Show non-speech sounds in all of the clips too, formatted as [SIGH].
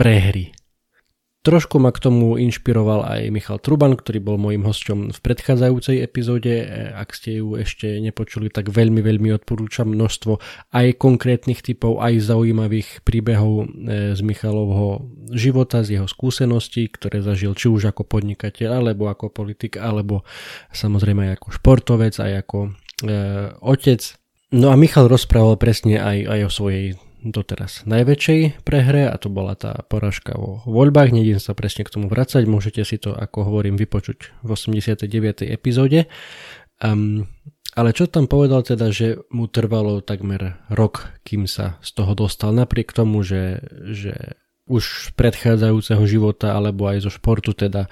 prehry. Trošku ma k tomu inšpiroval aj Michal Truban, ktorý bol môjim hosťom v predchádzajúcej epizóde. E, ak ste ju ešte nepočuli, tak veľmi, veľmi odporúčam množstvo aj konkrétnych typov, aj zaujímavých príbehov e, z Michalovho života, z jeho skúseností, ktoré zažil či už ako podnikateľ, alebo ako politik, alebo samozrejme aj ako športovec, aj ako e, otec. No a Michal rozprával presne aj, aj o svojej doteraz najväčšej prehre a to bola tá poražka vo voľbách. Nejdem sa presne k tomu vracať, môžete si to, ako hovorím, vypočuť v 89. epizóde. Um, ale čo tam povedal teda, že mu trvalo takmer rok, kým sa z toho dostal, napriek tomu, že, že už predchádzajúceho života alebo aj zo športu teda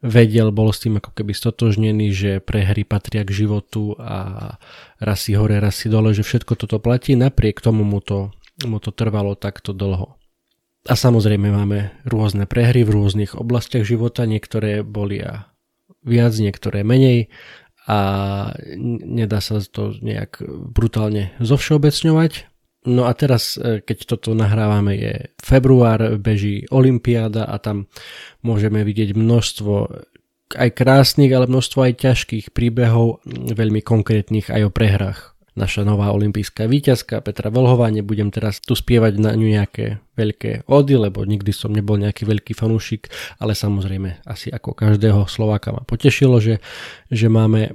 vedel, bol s tým ako keby stotožnený, že prehry patria k životu a raz si hore, raz si dole, že všetko toto platí, napriek tomu mu to mu to trvalo takto dlho. A samozrejme máme rôzne prehry v rôznych oblastiach života, niektoré boli a viac, niektoré menej a nedá sa to nejak brutálne zovšeobecňovať. No a teraz, e, keď toto nahrávame, je február, beží Olympiáda a tam môžeme vidieť množstvo aj krásnych, ale množstvo aj ťažkých príbehov, veľmi konkrétnych aj o prehrách naša nová olimpijská víťazka Petra Volhová. Nebudem teraz tu spievať na ňu nejaké veľké ody, lebo nikdy som nebol nejaký veľký fanúšik, ale samozrejme asi ako každého Slováka ma potešilo, že, že máme e,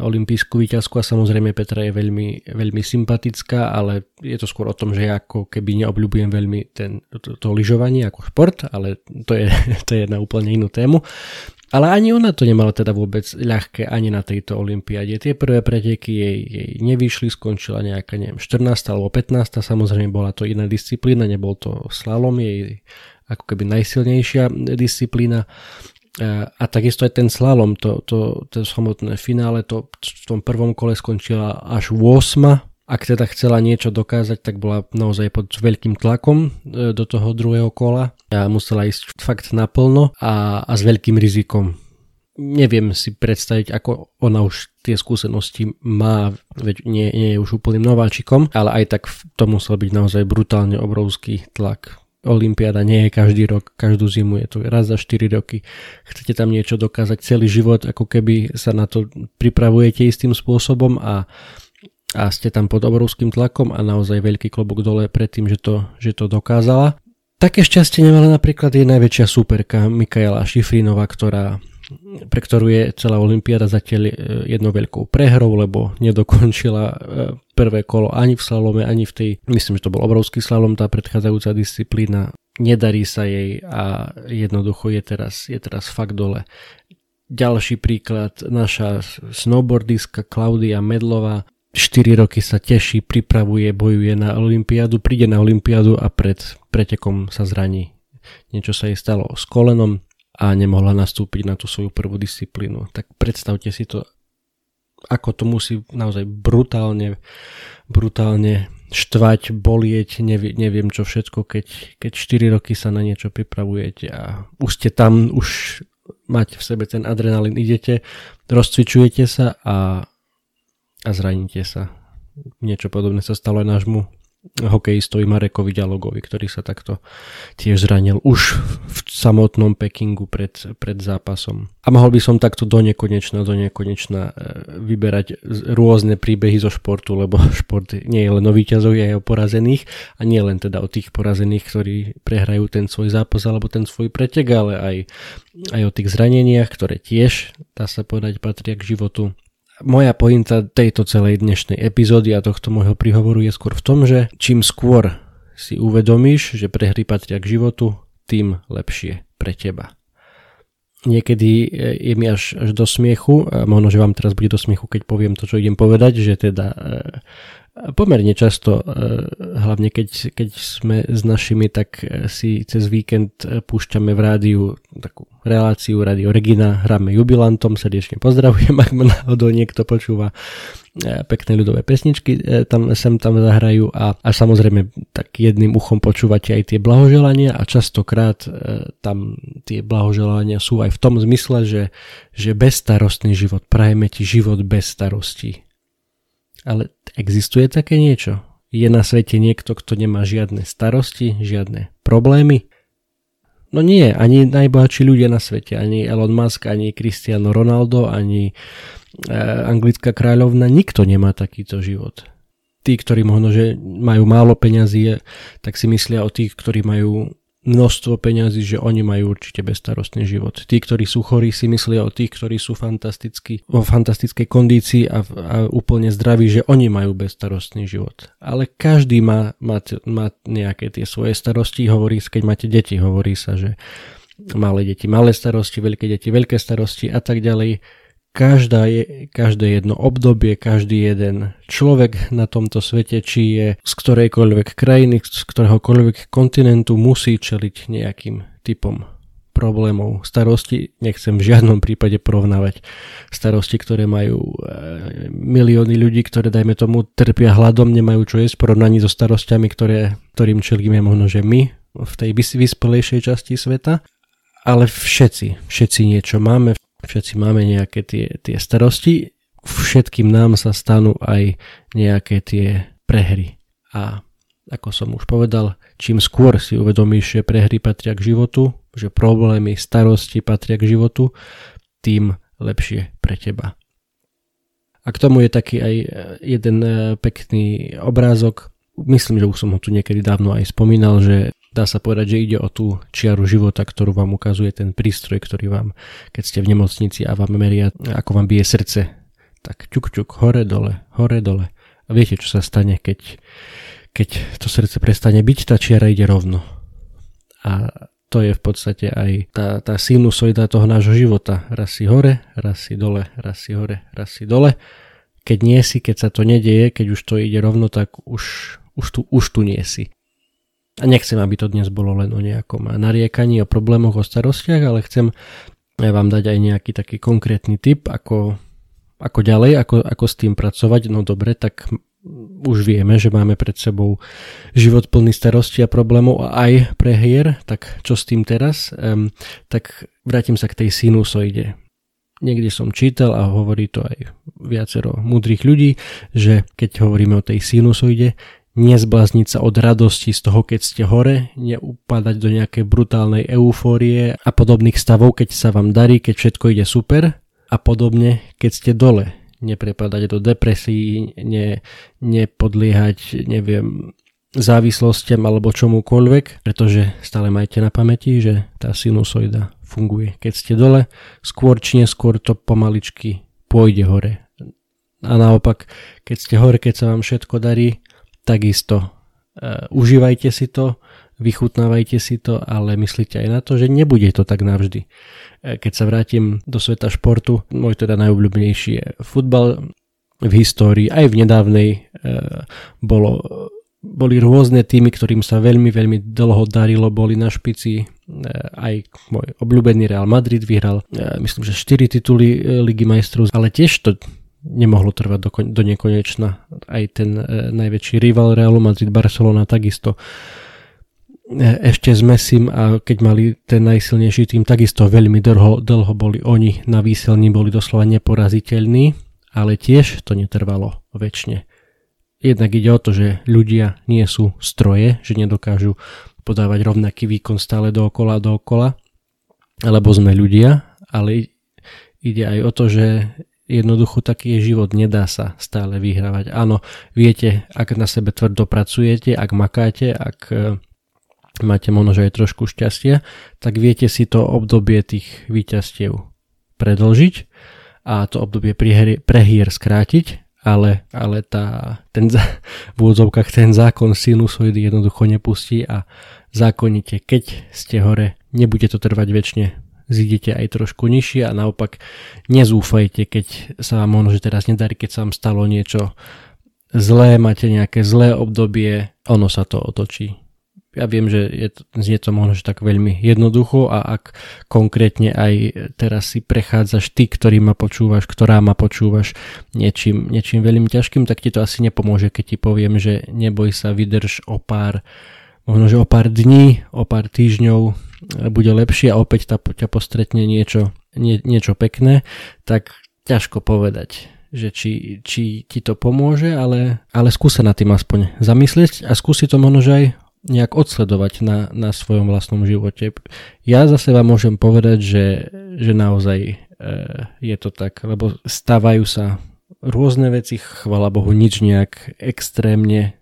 olimpijskú víťazku a samozrejme Petra je veľmi, veľmi sympatická, ale je to skôr o tom, že ja ako keby neobľúbujem veľmi ten, to, to lyžovanie ako šport, ale to je, [LAUGHS] to je na úplne inú tému. Ale ani ona to nemala teda vôbec ľahké ani na tejto olympiáde. Tie prvé preteky jej, jej nevyšli, skončila nejaká, neviem, 14. alebo 15. Samozrejme bola to iná disciplína, nebol to slalom, jej ako keby najsilnejšia disciplína. A takisto aj ten slalom, to, to, to samotné finále, to v tom prvom kole skončila až 8 ak teda chcela niečo dokázať, tak bola naozaj pod veľkým tlakom e, do toho druhého kola a musela ísť fakt naplno a, a s veľkým rizikom. Neviem si predstaviť, ako ona už tie skúsenosti má, veď nie, nie je už úplným nováčikom, ale aj tak to musel byť naozaj brutálne obrovský tlak. Olympiáda nie je každý rok, každú zimu je to raz za 4 roky. Chcete tam niečo dokázať celý život, ako keby sa na to pripravujete istým spôsobom a a ste tam pod obrovským tlakom a naozaj veľký klobok dole pred tým, že to, že to dokázala. Také šťastie nemala napríklad jej najväčšia súperka Mikaela Šifrinová, ktorá, pre ktorú je celá Olympiáda zatiaľ e, jednou veľkou prehrou, lebo nedokončila e, prvé kolo ani v slalome, ani v tej, myslím, že to bol obrovský slalom, tá predchádzajúca disciplína. Nedarí sa jej a jednoducho je teraz, je teraz fakt dole. Ďalší príklad, naša snowboardistka Klaudia Medlová 4 roky sa teší, pripravuje, bojuje na Olympiádu, príde na Olympiádu a pred pretekom sa zraní. Niečo sa jej stalo s kolenom a nemohla nastúpiť na tú svoju prvú disciplínu. Tak predstavte si to, ako to musí naozaj brutálne, brutálne štvať, bolieť, nevie, neviem čo všetko, keď, keď 4 roky sa na niečo pripravujete a už ste tam, už máte v sebe ten adrenalín, idete, rozcvičujete sa a a zraníte sa. Niečo podobné sa stalo aj nášmu hokejistovi Marekovi Ďalogovi, ktorý sa takto tiež zranil už v samotnom Pekingu pred, pred zápasom. A mohol by som takto do nekonečna, do nekonečna e, vyberať rôzne príbehy zo športu, lebo [LAUGHS] šport nie je len o víťazov, aj o porazených a nie len teda o tých porazených, ktorí prehrajú ten svoj zápas alebo ten svoj pretek, ale aj, aj o tých zraneniach, ktoré tiež, dá sa povedať, patria k životu moja pointa tejto celej dnešnej epizódy a tohto môjho príhovoru je skôr v tom, že čím skôr si uvedomíš, že prehry patria k životu, tým lepšie pre teba. Niekedy je mi až, až do smiechu, možno, že vám teraz bude do smiechu, keď poviem to, čo idem povedať, že teda Pomerne často, e, hlavne keď, keď sme s našimi, tak e, si cez víkend e, púšťame v rádiu takú reláciu Radio Regina, hráme jubilantom, srdečne pozdravujem, [LAUGHS] ak ma náhodou niekto počúva pekné ľudové pesničky, tam sem tam zahrajú a, a samozrejme tak jedným uchom počúvate aj tie blahoželania a častokrát tam tie blahoželania sú aj v tom zmysle, že, že bezstarostný život, prajeme ti život bez starostí ale existuje také niečo? Je na svete niekto, kto nemá žiadne starosti, žiadne problémy? No nie, ani najbohatší ľudia na svete, ani Elon Musk, ani Cristiano Ronaldo, ani e, anglická kráľovna, nikto nemá takýto život. Tí, ktorí možno, že majú málo peňazí, tak si myslia o tých, ktorí majú množstvo peňazí, že oni majú určite bezstarostný život. Tí, ktorí sú chorí, si myslia o tých, ktorí sú fantastickí, vo fantastickej kondícii a, a úplne zdraví, že oni majú bezstarostný život. Ale každý má, má, má nejaké tie svoje starosti, hovorí keď máte deti, hovorí sa, že malé deti, malé starosti, veľké deti, veľké starosti a tak ďalej každá je, každé jedno obdobie, každý jeden človek na tomto svete, či je z ktorejkoľvek krajiny, z ktoréhokoľvek kontinentu, musí čeliť nejakým typom problémov, starosti, nechcem v žiadnom prípade porovnávať starosti, ktoré majú e, milióny ľudí, ktoré dajme tomu trpia hladom, nemajú čo jesť, porovnaní so starostiami, ktoré, ktorým čelíme možno, že my v tej vyspelejšej časti sveta, ale všetci, všetci niečo máme, všetci máme nejaké tie, tie starosti, všetkým nám sa stanú aj nejaké tie prehry. A ako som už povedal, čím skôr si uvedomíš, že prehry patria k životu, že problémy, starosti patria k životu, tým lepšie pre teba. A k tomu je taký aj jeden eh, pekný obrázok. Myslím, že už som ho tu niekedy dávno aj spomínal, že Dá sa povedať, že ide o tú čiaru života, ktorú vám ukazuje ten prístroj, ktorý vám, keď ste v nemocnici a vám meria, ako vám bije srdce, tak ťuk, ťuk, hore, dole, hore, dole. A viete, čo sa stane, keď, keď to srdce prestane byť, tá čiara ide rovno. A to je v podstate aj tá, tá sinusoida toho nášho života. Raz si hore, raz si dole, raz si hore, raz si dole. Keď nie si, keď sa to nedieje, keď už to ide rovno, tak už, už, tu, už tu nie si. A nechcem, aby to dnes bolo len o nejakom nariekaní, o problémoch, o starostiach, ale chcem vám dať aj nejaký taký konkrétny tip, ako, ako ďalej, ako, ako s tým pracovať. No dobre, tak už vieme, že máme pred sebou život plný starosti a problémov a aj prehier, tak čo s tým teraz? Um, tak vrátim sa k tej sinusoide. Niekde som čítal a hovorí to aj viacero múdrych ľudí, že keď hovoríme o tej sinusoide, nezblázniť sa od radosti z toho, keď ste hore, neupadať do nejakej brutálnej eufórie a podobných stavov, keď sa vám darí, keď všetko ide super a podobne, keď ste dole. Neprepadať do depresí, ne, nepodliehať, neviem, závislostiam alebo čomukoľvek, pretože stále majte na pamäti, že tá sinusoida funguje. Keď ste dole, skôr či neskôr to pomaličky pôjde hore. A naopak, keď ste hore, keď sa vám všetko darí, takisto uh, užívajte si to, vychutnávajte si to, ale myslíte aj na to, že nebude to tak navždy. Uh, keď sa vrátim do sveta športu, môj teda najobľúbenejší je futbal v histórii, aj v nedávnej uh, bolo, boli rôzne týmy, ktorým sa veľmi, veľmi dlho darilo, boli na špici, aj môj obľúbený Real Madrid vyhral, myslím, že 4 tituly Ligy majstrov, ale tiež to nemohlo trvať do, do nekonečna. Aj ten e, najväčší rival Realu Madrid Barcelona takisto e, ešte s Messim a keď mali ten najsilnejší tým, takisto veľmi dlho, dlho boli oni na výselní, boli doslova neporaziteľní, ale tiež to netrvalo väčšine. Jednak ide o to, že ľudia nie sú stroje, že nedokážu podávať rovnaký výkon stále dookola a dookola, alebo sme ľudia, ale ide aj o to, že jednoducho taký je život, nedá sa stále vyhrávať. Áno, viete, ak na sebe tvrdo pracujete, ak makáte, ak e, máte možno aj trošku šťastia, tak viete si to obdobie tých výťastiev predlžiť a to obdobie prehier skrátiť ale, ale tá, ten, v úvodzovkách ten zákon sinusoidy jednoducho nepustí a zákonite, keď ste hore, nebude to trvať väčšine, zídete aj trošku nižšie a naopak nezúfajte, keď sa vám možno, že teraz nedarí, keď sa vám stalo niečo zlé, máte nejaké zlé obdobie, ono sa to otočí. Ja viem, že je znie to možno že tak veľmi jednoducho a ak konkrétne aj teraz si prechádzaš ty, ktorý ma počúvaš, ktorá ma počúvaš niečím, niečím veľmi ťažkým, tak ti to asi nepomôže, keď ti poviem, že neboj sa, vydrž o pár, možno že o pár dní, o pár týždňov bude lepšie a opäť tá, ťa postretne niečo, nie, niečo pekné, tak ťažko povedať že či, či ti to pomôže, ale, ale skúsa na tým aspoň zamyslieť a skúsi to možno aj nejak odsledovať na, na svojom vlastnom živote. Ja za seba môžem povedať, že, že naozaj e, je to tak, lebo stávajú sa rôzne veci, chvala Bohu, nič nejak extrémne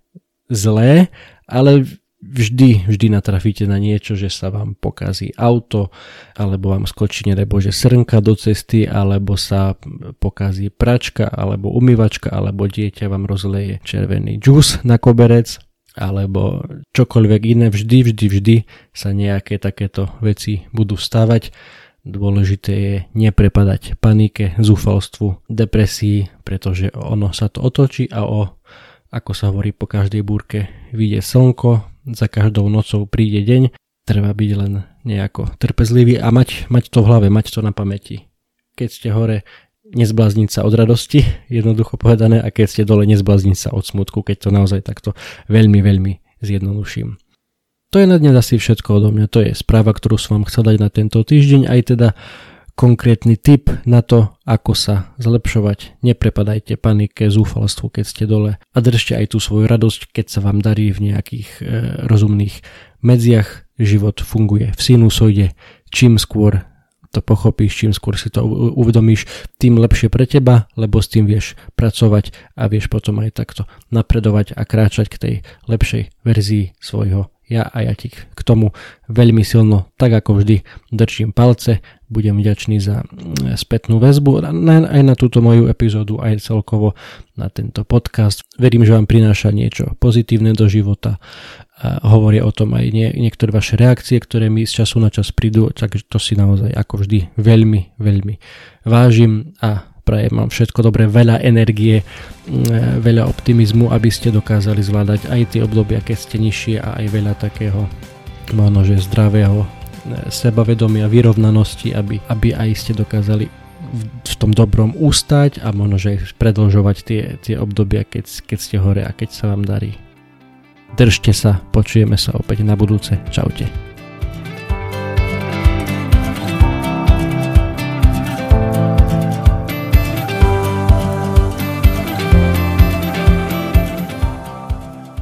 zlé, ale vždy, vždy natrafíte na niečo, že sa vám pokazí auto, alebo vám skočí nebo že srnka do cesty, alebo sa pokazí pračka, alebo umývačka, alebo dieťa vám rozleje červený džús na koberec alebo čokoľvek iné, vždy, vždy, vždy sa nejaké takéto veci budú stavať. Dôležité je neprepadať panike, zúfalstvu, depresii, pretože ono sa to otočí a o, ako sa hovorí po každej búrke, vyjde slnko, za každou nocou príde deň, treba byť len nejako trpezlivý a mať, mať to v hlave, mať to na pamäti. Keď ste hore, nezblázniť sa od radosti, jednoducho povedané, a keď ste dole, nezblázniť sa od smutku, keď to naozaj takto veľmi, veľmi zjednoduším. To je na dnes asi všetko odo mňa, to je správa, ktorú som vám chcel dať na tento týždeň, aj teda konkrétny tip na to, ako sa zlepšovať. Neprepadajte panike, zúfalstvu, keď ste dole a držte aj tú svoju radosť, keď sa vám darí v nejakých e, rozumných medziach. Život funguje v sinusoide. Čím skôr to pochopíš, čím skôr si to uvedomíš, tým lepšie pre teba, lebo s tým vieš pracovať a vieš potom aj takto napredovať a kráčať k tej lepšej verzii svojho ja a ja ti k tomu veľmi silno, tak ako vždy, držím palce, budem vďačný za mm, spätnú väzbu aj na túto moju epizódu, aj celkovo na tento podcast. Verím, že vám prináša niečo pozitívne do života hovoria o tom aj nie, niektoré vaše reakcie, ktoré mi z času na čas prídu, tak to si naozaj ako vždy veľmi, veľmi vážim a prajem vám všetko dobré, veľa energie, veľa optimizmu, aby ste dokázali zvládať aj tie obdobia, keď ste nižšie a aj veľa takého možno, že zdravého e, sebavedomia, vyrovnanosti, aby, aby aj ste dokázali v, tom dobrom ústať a možno, že predlžovať tie, tie obdobia, keď, keď ste hore a keď sa vám darí. Držte sa, počujeme sa opäť na budúce. Čaute.